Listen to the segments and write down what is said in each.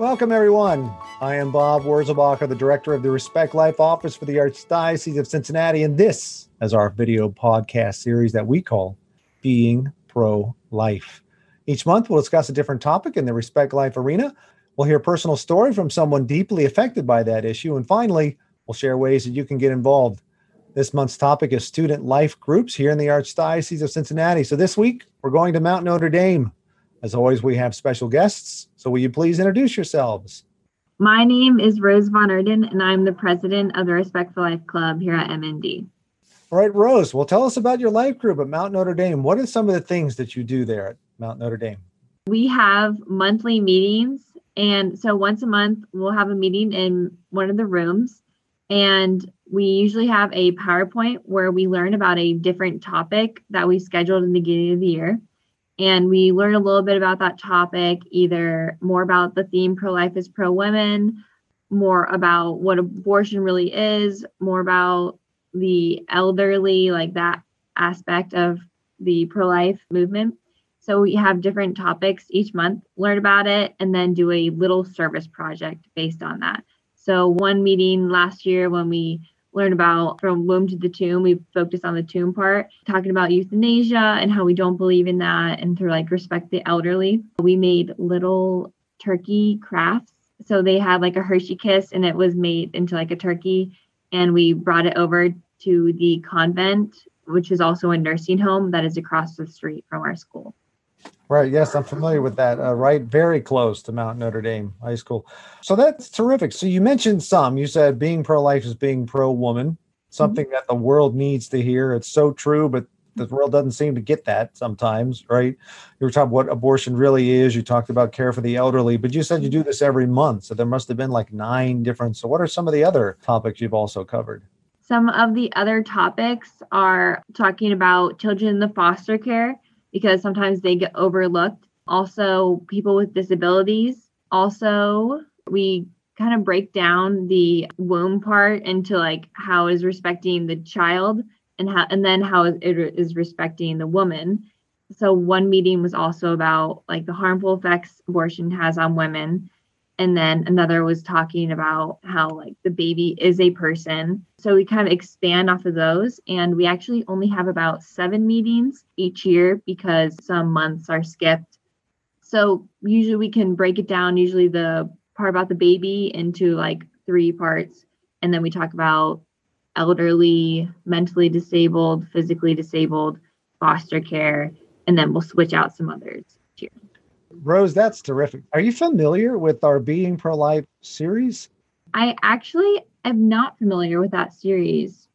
Welcome, everyone. I am Bob Wurzelbacher, the director of the Respect Life Office for the Archdiocese of Cincinnati, and this is our video podcast series that we call Being Pro Life. Each month, we'll discuss a different topic in the Respect Life arena. We'll hear a personal story from someone deeply affected by that issue. And finally, we'll share ways that you can get involved. This month's topic is student life groups here in the Archdiocese of Cincinnati. So this week, we're going to Mount Notre Dame. As always, we have special guests. So will you please introduce yourselves? My name is Rose Von Erden, and I'm the president of the Respect for Life Club here at MND. All right, Rose, well, tell us about your life group at Mount Notre Dame. What are some of the things that you do there at Mount Notre Dame? We have monthly meetings. And so once a month, we'll have a meeting in one of the rooms. And we usually have a PowerPoint where we learn about a different topic that we scheduled in the beginning of the year and we learn a little bit about that topic either more about the theme pro life is pro women more about what abortion really is more about the elderly like that aspect of the pro life movement. So we have different topics each month learn about it and then do a little service project based on that. So one meeting last year when we learn about from womb to the tomb. We focused on the tomb part, talking about euthanasia and how we don't believe in that and to like respect the elderly. We made little turkey crafts. So they had like a Hershey kiss and it was made into like a turkey. And we brought it over to the convent, which is also a nursing home that is across the street from our school. Right. Yes, I'm familiar with that. Uh, right. Very close to Mount Notre Dame High School. So that's terrific. So you mentioned some. You said being pro life is being pro woman, something mm-hmm. that the world needs to hear. It's so true, but the world doesn't seem to get that sometimes, right? You were talking what abortion really is. You talked about care for the elderly, but you said you do this every month. So there must have been like nine different. So, what are some of the other topics you've also covered? Some of the other topics are talking about children in the foster care because sometimes they get overlooked. Also, people with disabilities. Also, we kind of break down the womb part into like how is respecting the child and how and then how it is respecting the woman. So one meeting was also about like the harmful effects abortion has on women and then another was talking about how like the baby is a person. So we kind of expand off of those. And we actually only have about seven meetings each year because some months are skipped. So usually we can break it down usually the part about the baby into like three parts. And then we talk about elderly mentally disabled physically disabled foster care and then we'll switch out some others Rose, that's terrific. Are you familiar with our Being Pro Life series? I actually am not familiar with that series.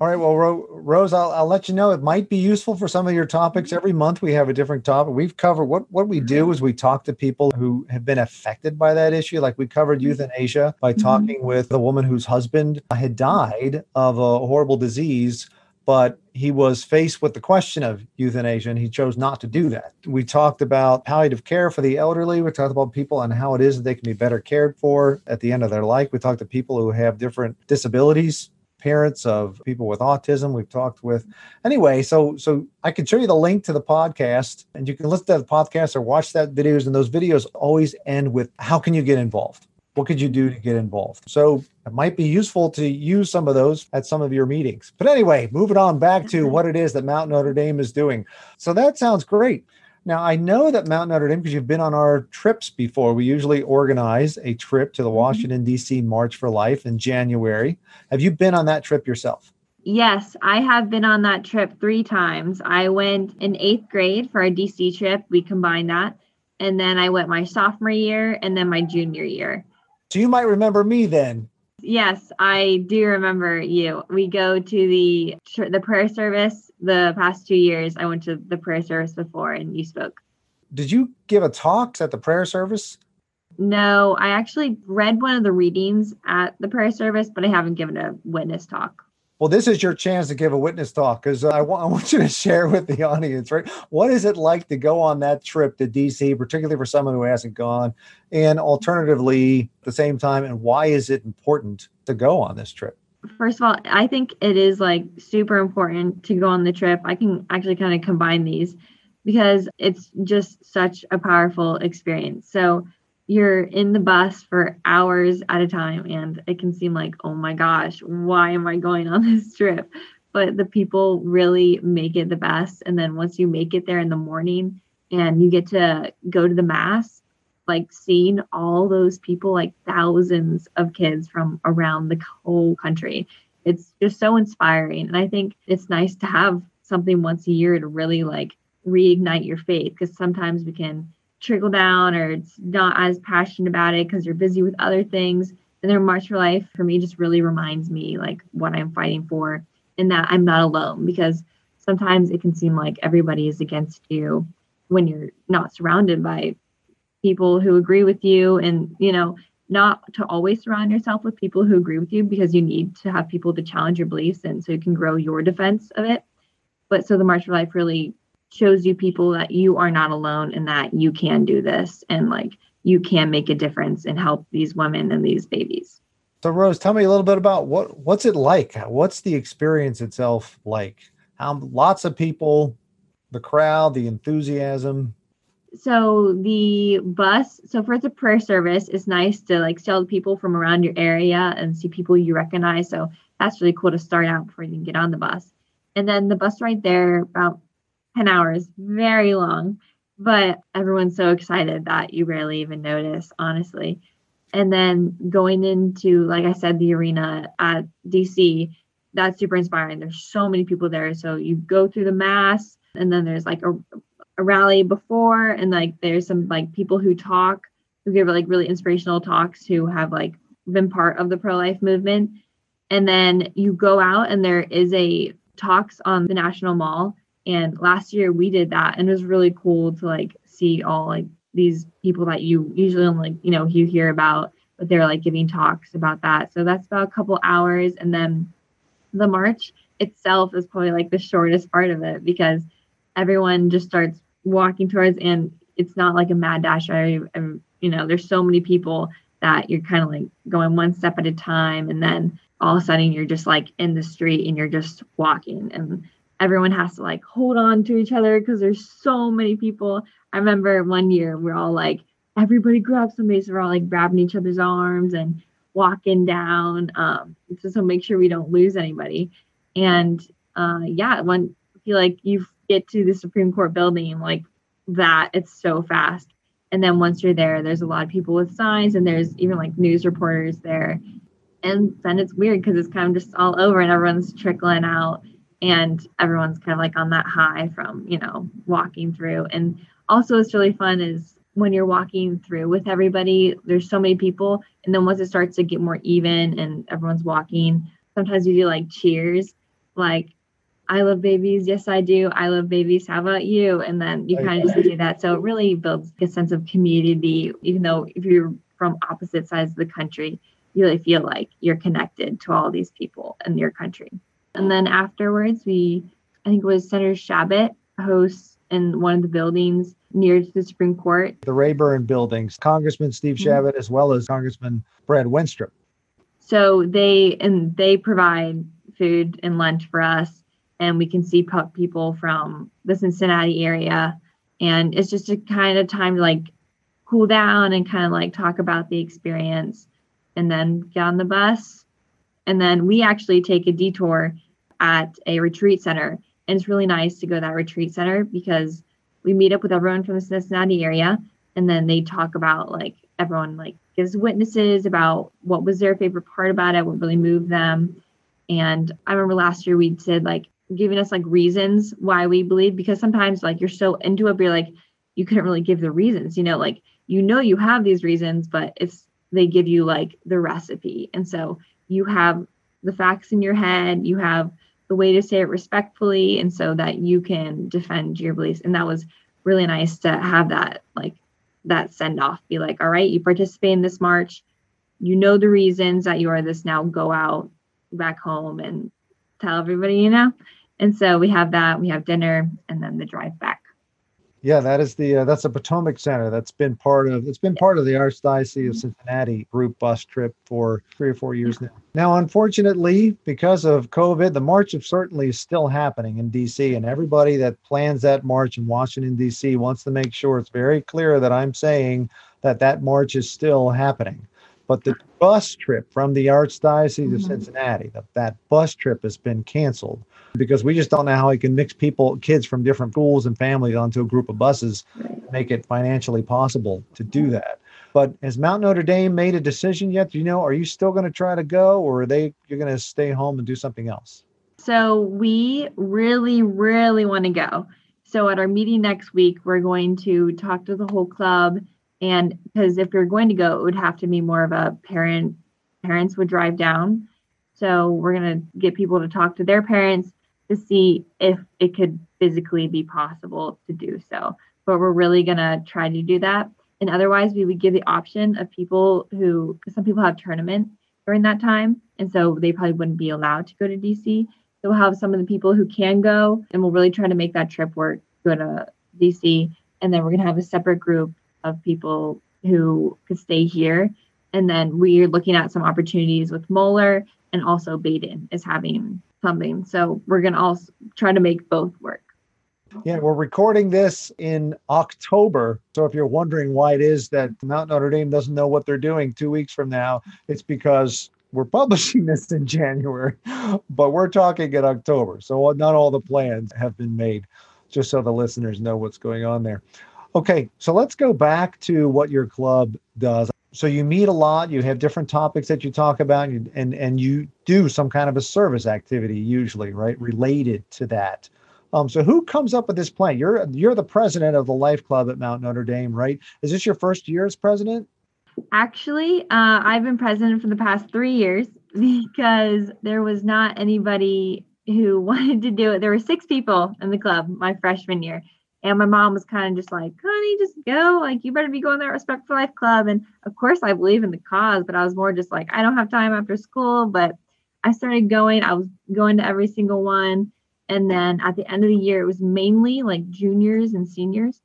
All right. Well, Ro- Rose, I'll, I'll let you know. It might be useful for some of your topics. Every month we have a different topic. We've covered what, what we do is we talk to people who have been affected by that issue. Like we covered mm-hmm. euthanasia by mm-hmm. talking with a woman whose husband had died of a horrible disease but he was faced with the question of euthanasia and he chose not to do that. We talked about palliative care for the elderly. We talked about people and how it is that they can be better cared for at the end of their life. We talked to people who have different disabilities, parents of people with autism. We've talked with anyway. So so I can show you the link to the podcast and you can listen to the podcast or watch that videos. And those videos always end with how can you get involved? What could you do to get involved? So it might be useful to use some of those at some of your meetings. But anyway, moving on back to mm-hmm. what it is that Mount Notre Dame is doing. So that sounds great. Now, I know that Mount Notre Dame, because you've been on our trips before, we usually organize a trip to the mm-hmm. Washington, D.C. March for Life in January. Have you been on that trip yourself? Yes, I have been on that trip three times. I went in eighth grade for a DC trip. We combined that. And then I went my sophomore year and then my junior year. So you might remember me then. Yes, I do remember you. We go to the the prayer service the past 2 years. I went to the prayer service before and you spoke. Did you give a talk at the prayer service? No, I actually read one of the readings at the prayer service, but I haven't given a witness talk. Well, this is your chance to give a witness talk because uh, I, want, I want you to share with the audience, right? What is it like to go on that trip to DC, particularly for someone who hasn't gone? And alternatively, at the same time, and why is it important to go on this trip? First of all, I think it is like super important to go on the trip. I can actually kind of combine these because it's just such a powerful experience. So, you're in the bus for hours at a time and it can seem like oh my gosh why am i going on this trip? But the people really make it the best and then once you make it there in the morning and you get to go to the mass like seeing all those people like thousands of kids from around the whole country it's just so inspiring. And i think it's nice to have something once a year to really like reignite your faith because sometimes we can trickle down or it's not as passionate about it because you're busy with other things. And their March for Life for me just really reminds me like what I'm fighting for and that I'm not alone because sometimes it can seem like everybody is against you when you're not surrounded by people who agree with you and you know not to always surround yourself with people who agree with you because you need to have people to challenge your beliefs and so you can grow your defense of it but so the march for life really shows you people that you are not alone and that you can do this and like you can make a difference and help these women and these babies. So Rose, tell me a little bit about what what's it like? What's the experience itself like? How lots of people, the crowd, the enthusiasm. So the bus, so for the prayer service, it's nice to like see all the people from around your area and see people you recognize. So that's really cool to start out before you can get on the bus. And then the bus right there, about 10 hours, very long, but everyone's so excited that you rarely even notice, honestly. And then going into, like I said, the arena at DC, that's super inspiring. There's so many people there. So you go through the mass, and then there's like a, a rally before, and like there's some like people who talk, who give like really inspirational talks, who have like been part of the pro life movement. And then you go out, and there is a talks on the National Mall and last year we did that and it was really cool to like see all like these people that you usually only, you know, you hear about, but they're like giving talks about that. So that's about a couple hours. And then the march itself is probably like the shortest part of it because everyone just starts walking towards and it's not like a mad dash. I, you know, there's so many people that you're kind of like going one step at a time and then all of a sudden you're just like in the street and you're just walking and everyone has to like hold on to each other because there's so many people. I remember one year we're all like, everybody grab somebody. So we're all like grabbing each other's arms and walking down. Um, to make sure we don't lose anybody. And uh, yeah, when I feel like you get to the Supreme Court building like that, it's so fast. And then once you're there, there's a lot of people with signs, and there's even like news reporters there. And then it's weird because it's kind of just all over, and everyone's trickling out and everyone's kind of like on that high from you know walking through. And also what's really fun is when you're walking through with everybody there's so many people and then once it starts to get more even and everyone's walking sometimes you do like cheers. Like i love babies. Yes i do. I love babies. How about you? And then you kind of just do that. So it really builds a sense of community even though if you're from opposite sides of the country you really feel like you're connected to all these people in your country and then afterwards, we, I think it was Senator Chabot hosts in one of the buildings near to the Supreme Court. The Rayburn buildings, Congressman Steve mm-hmm. As well as Congressman Brad Wenstrup. So they, and they provide food and lunch for us. And we can see people from the Cincinnati area. And it's just a kind of time to like cool down and kind of like talk about the experience and then get on the bus. And then we actually take a detour at a retreat center. And it's really nice to go to that retreat center because we meet up with everyone from the Cincinnati area and then they talk about like everyone like gives witnesses about what was their favorite part about it, what really moved them. And I remember last year we did like giving us like reasons why we believe because sometimes like you're so into it, but you're like you couldn't really give the reasons, you know, like you know you have these reasons, but it's they give you like the recipe. And so you have the facts in your head, you have the way to say it respectfully and so that you can defend your beliefs. And that was really nice to have that like that send off be like all right you participate in this march. You know the reasons that you are this now. Go out back home and tell everybody you know? And so we have that we have dinner and then the drive back yeah, that is the uh, that's a Potomac Center that's been part of it's been part of the Archdiocese of Cincinnati group bus trip for three or four years now. Now, unfortunately, because of COVID, the march of certainly is still happening in DC, and everybody that plans that march in Washington D.C. wants to make sure it's very clear that I'm saying that that march is still happening. But the bus trip from the Archdiocese mm-hmm. of Cincinnati, that, that bus trip has been canceled because we just don't know how we can mix people, kids from different schools and families onto a group of buses, make it financially possible to do that. But has Mount Notre Dame made a decision yet? Do you know? Are you still going to try to go, or are they you're going to stay home and do something else? So we really, really want to go. So at our meeting next week, we're going to talk to the whole club, and because if you're going to go, it would have to be more of a parent. Parents would drive down. So we're going to get people to talk to their parents to see if it could physically be possible to do so. But we're really going to try to do that. And otherwise, we would give the option of people who, some people have tournament during that time. And so they probably wouldn't be allowed to go to DC. So we'll have some of the people who can go and we'll really try to make that trip work, go to DC. And then we're going to have a separate group of people who could stay here. And then we're looking at some opportunities with Moeller and also Badin is having something. So we're going to also try to make both work. Yeah, we're recording this in October. So if you're wondering why it is that Mount Notre Dame doesn't know what they're doing two weeks from now, it's because we're publishing this in January, but we're talking in October. So not all the plans have been made, just so the listeners know what's going on there. Okay, so let's go back to what your club does. So you meet a lot, you have different topics that you talk about, and and, and you do some kind of a service activity usually, right, related to that. Um, so who comes up with this plan? You're you're the president of the Life Club at Mount Notre Dame, right? Is this your first year as president? Actually, uh, I've been president for the past three years because there was not anybody who wanted to do it. There were six people in the club my freshman year. And my mom was kind of just like, honey, just go. Like, you better be going to that Respect for Life Club. And of course, I believe in the cause, but I was more just like, I don't have time after school. But I started going. I was going to every single one. And then at the end of the year, it was mainly like juniors and seniors.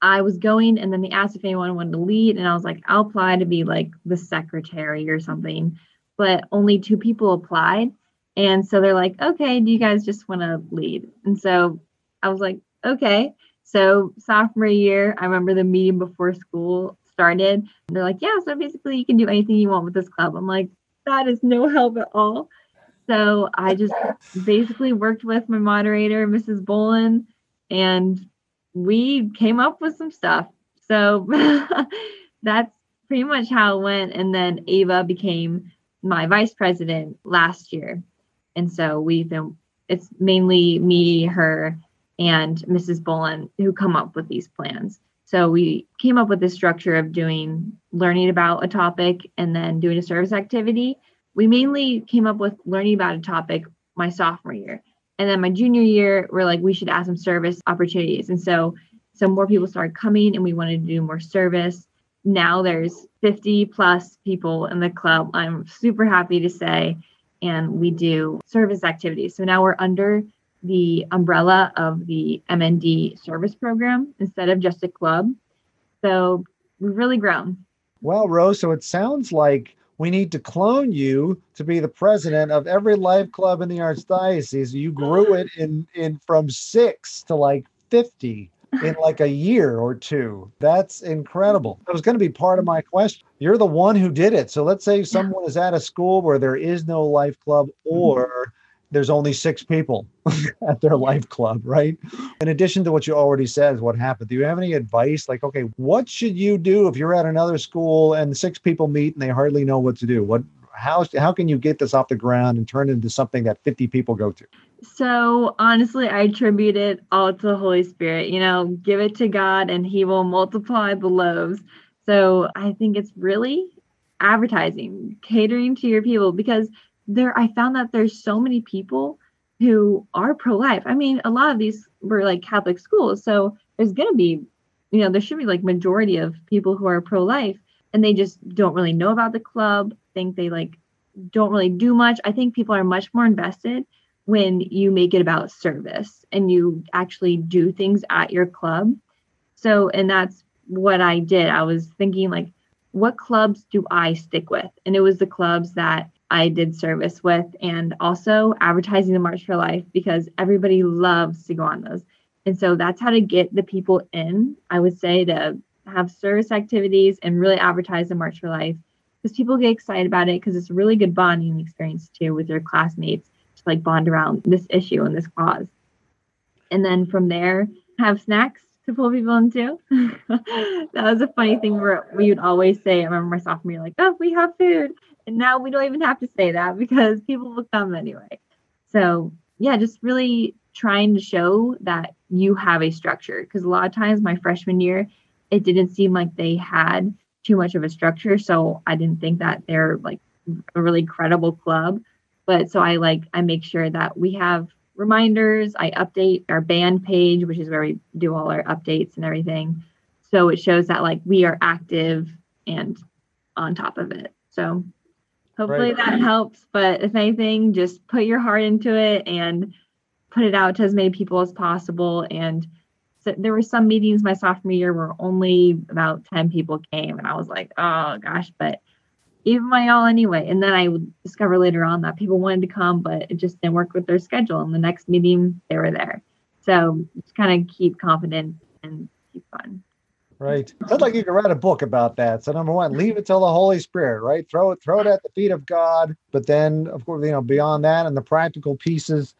I was going, and then they asked if anyone wanted to lead. And I was like, I'll apply to be like the secretary or something. But only two people applied. And so they're like, okay, do you guys just want to lead? And so I was like, okay. So sophomore year, I remember the meeting before school started. They're like, yeah, so basically you can do anything you want with this club. I'm like, that is no help at all. So I just basically worked with my moderator, Mrs. Bolin, and we came up with some stuff. So that's pretty much how it went. And then Ava became my vice president last year. And so we've been, it's mainly me, her, and Mrs. Bolin who come up with these plans. So we came up with this structure of doing learning about a topic and then doing a service activity we mainly came up with learning about a topic my sophomore year. And then my junior year, we're like, we should add some service opportunities. And so some more people started coming and we wanted to do more service. Now there's 50 plus people in the club. I'm super happy to say. And we do service activities. So now we're under the umbrella of the MND service program instead of just a club. So we've really grown. Well, Rose, so it sounds like we need to clone you to be the president of every life club in the archdiocese. You grew it in in from six to like 50 in like a year or two. That's incredible. That was going to be part of my question. You're the one who did it. So let's say someone is at a school where there is no life club or there's only six people at their life club, right? In addition to what you already said, what happened. Do you have any advice? Like, okay, what should you do if you're at another school and six people meet and they hardly know what to do? What how how can you get this off the ground and turn it into something that 50 people go to? So honestly, I attribute it all to the Holy Spirit. You know, give it to God and he will multiply the loaves. So I think it's really advertising, catering to your people because there I found that there's so many people who are pro-life. I mean, a lot of these were like Catholic schools, so there's going to be, you know, there should be like majority of people who are pro-life, and they just don't really know about the club. Think they like don't really do much. I think people are much more invested when you make it about service and you actually do things at your club. So, and that's what I did. I was thinking like, what clubs do I stick with? And it was the clubs that I did service with, and also advertising the March for Life because everybody loves to go on those. And so that's how to get the people in, I would say, to have service activities and really advertise the March for Life because people get excited about it because it's a really good bonding experience too with your classmates to like bond around this issue and this cause. And then from there, have snacks to pull people into. that was a funny thing where we would always say, I remember my sophomore year, like, oh, we have food. And now we don't even have to say that because people will come anyway. So, yeah, just really trying to show that you have a structure. Because a lot of times, my freshman year, it didn't seem like they had too much of a structure. So I didn't think that they're like a really credible club. But so I like, I make sure that we have reminders. I update our band page, which is where we do all our updates and everything. So it shows that like we are active and on top of it. So hopefully right. that helps. But if anything, just put your heart into it and put it out to as many people as possible. And so there were some meetings my sophomore year where only about 10 people came. And I was like, oh gosh, but even my all anyway. And then I would discover later on that people wanted to come, but it just didn't work with their schedule. And the next meeting, they were there. So just kind of keep confident and keep fun. Right. Sounds like you could write a book about that. So number one, leave it till the Holy Spirit, right? Throw it, throw it at the feet of God. But then, of course, you know, beyond that and the practical pieces,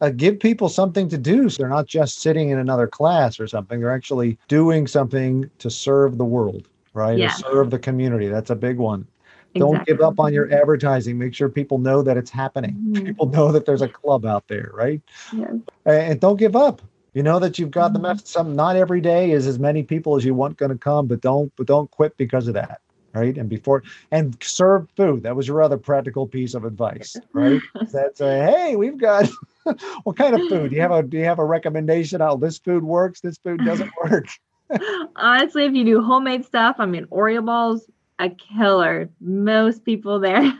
uh, give people something to do. So they're not just sitting in another class or something. They're actually doing something to serve the world, right? Yeah. Or serve the community. That's a big one. Exactly. Don't give up on your advertising. Make sure people know that it's happening. Mm-hmm. People know that there's a club out there, right? Yeah. And don't give up. You know that you've got mm-hmm. the message. Some not every day is as many people as you want going to come, but don't but don't quit because of that, right? And before and serve food. That was your other practical piece of advice, right? That's a hey, we've got what kind of food? Do you have a do you have a recommendation? How this food works? This food doesn't work. Honestly, if you do homemade stuff, I mean Oreo balls, a killer. Most people there.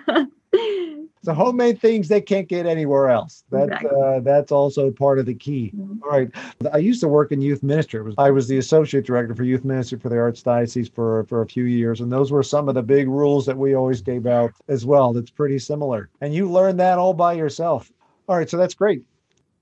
So homemade things they can't get anywhere else. That's exactly. uh, that's also part of the key. Mm-hmm. All right. I used to work in youth ministry. Was, I was the associate director for youth ministry for the Archdiocese for for a few years, and those were some of the big rules that we always gave out as well. That's pretty similar, and you learned that all by yourself. All right, so that's great.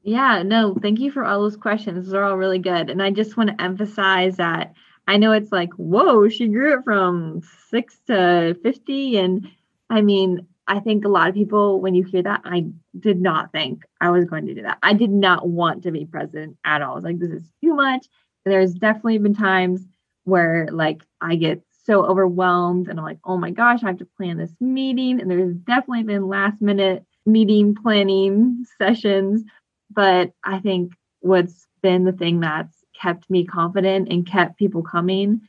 Yeah, no, thank you for all those questions. Those are all really good, and I just want to emphasize that I know it's like, whoa, she grew it from six to 50. And I mean, I think a lot of people, when you hear that, I did not think I was going to do that. I did not want to be president at all. I was like, this is too much. There's definitely been times where like I get so overwhelmed and I'm like, oh my gosh, I have to plan this meeting. And there's definitely been last minute meeting planning sessions. But I think what's been the thing that's kept me confident and kept people coming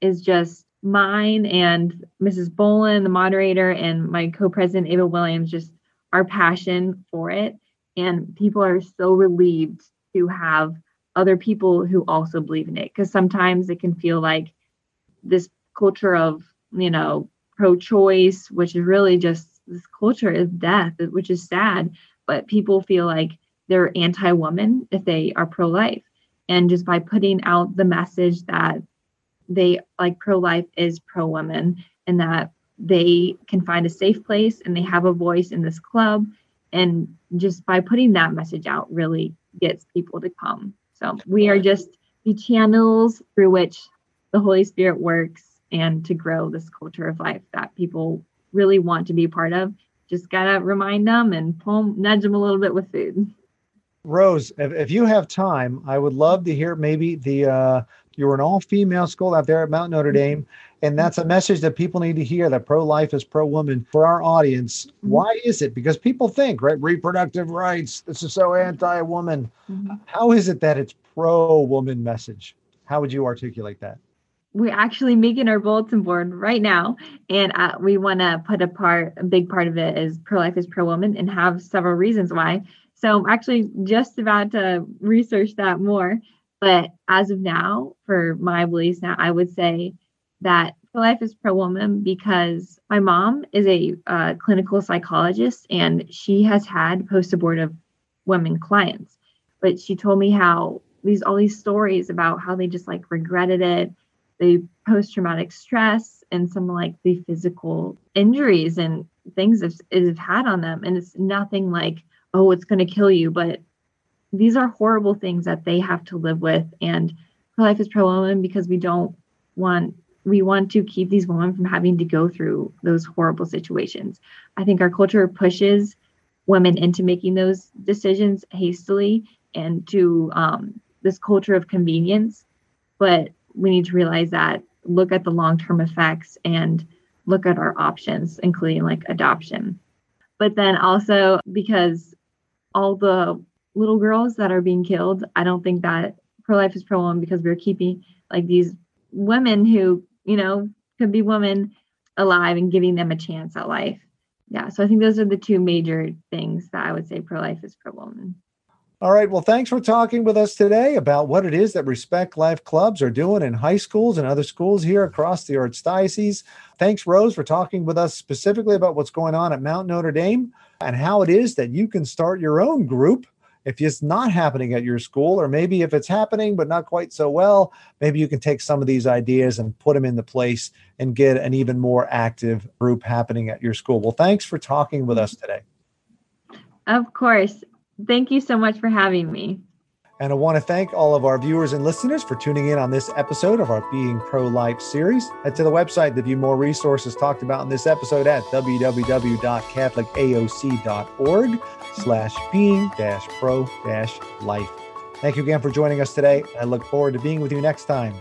is just mine and Mrs. Bolin, the moderator, and my co-president Ava Williams, just our passion for it. And people are so relieved to have other people who also believe in it. Because sometimes it can feel like this culture of, you know, pro-choice, which is really just this culture of death, which is sad. But people feel like they're anti-woman if they are pro-life and just by putting out the message that they like pro life is pro women and that they can find a safe place and they have a voice in this club. And just by putting that message out really gets people to come. So we are just the channels through which the holy spirit works and to grow this culture of life that people really want to be part of. Just gotta remind them and pull nudge them a little bit with food Rose, if, if you have time, I would love to hear maybe the uh, you're an all-female school out there at Mount Notre mm-hmm. Dame, and that's a message that people need to hear that pro-life is pro-woman for our audience. Mm-hmm. Why is it? Because people think, right, reproductive rights, this is so anti-woman. Mm-hmm. How is it that it's pro-woman message? How would you articulate that? We're actually making our bulletin board right now, and uh, we want to put a part, a big part of it is pro-life is pro-woman, and have several reasons why. So I'm actually just about to research that more. But as of now, for my beliefs now, I would say that pro life is pro woman because my mom is a uh, clinical psychologist and she has had post abortive women clients. But she told me how these all these stories about how they just like regretted it, the post traumatic stress, and some like the physical injuries and things that have had on them. And it's nothing like oh, it's going to kill you. But these are horrible things that they have to live with. And life is pro woman because we don't want we want to keep these women from having to go through those horrible situations. I think our culture pushes women into making those decisions hastily and to um, this culture of convenience. But we need to realize that look at the long term effects and look at our options, including like adoption. But then also because all the little girls that are being killed, I don't think that pro life is pro woman because we're keeping like these women who, you know, could be women alive and giving them a chance at life. Yeah. So I think those are the two major things that I would say pro life is pro woman. All right. Well, thanks for talking with us today about what it is that Respect Life clubs are doing in high schools and other schools here across the Archdiocese. Thanks, Rose, for talking with us specifically about what's going on at Mount Notre Dame and how it is that you can start your own group if it's not happening at your school, or maybe if it's happening but not quite so well, maybe you can take some of these ideas and put them into place and get an even more active group happening at your school. Well, thanks for talking with us today. Of course. Thank you so much for having me. And I want to thank all of our viewers and listeners for tuning in on this episode of our Being Pro Life series. Head to the website to view more resources talked about in this episode at www.catholicaoc.org slash being dash pro dash life. Thank you again for joining us today. I look forward to being with you next time.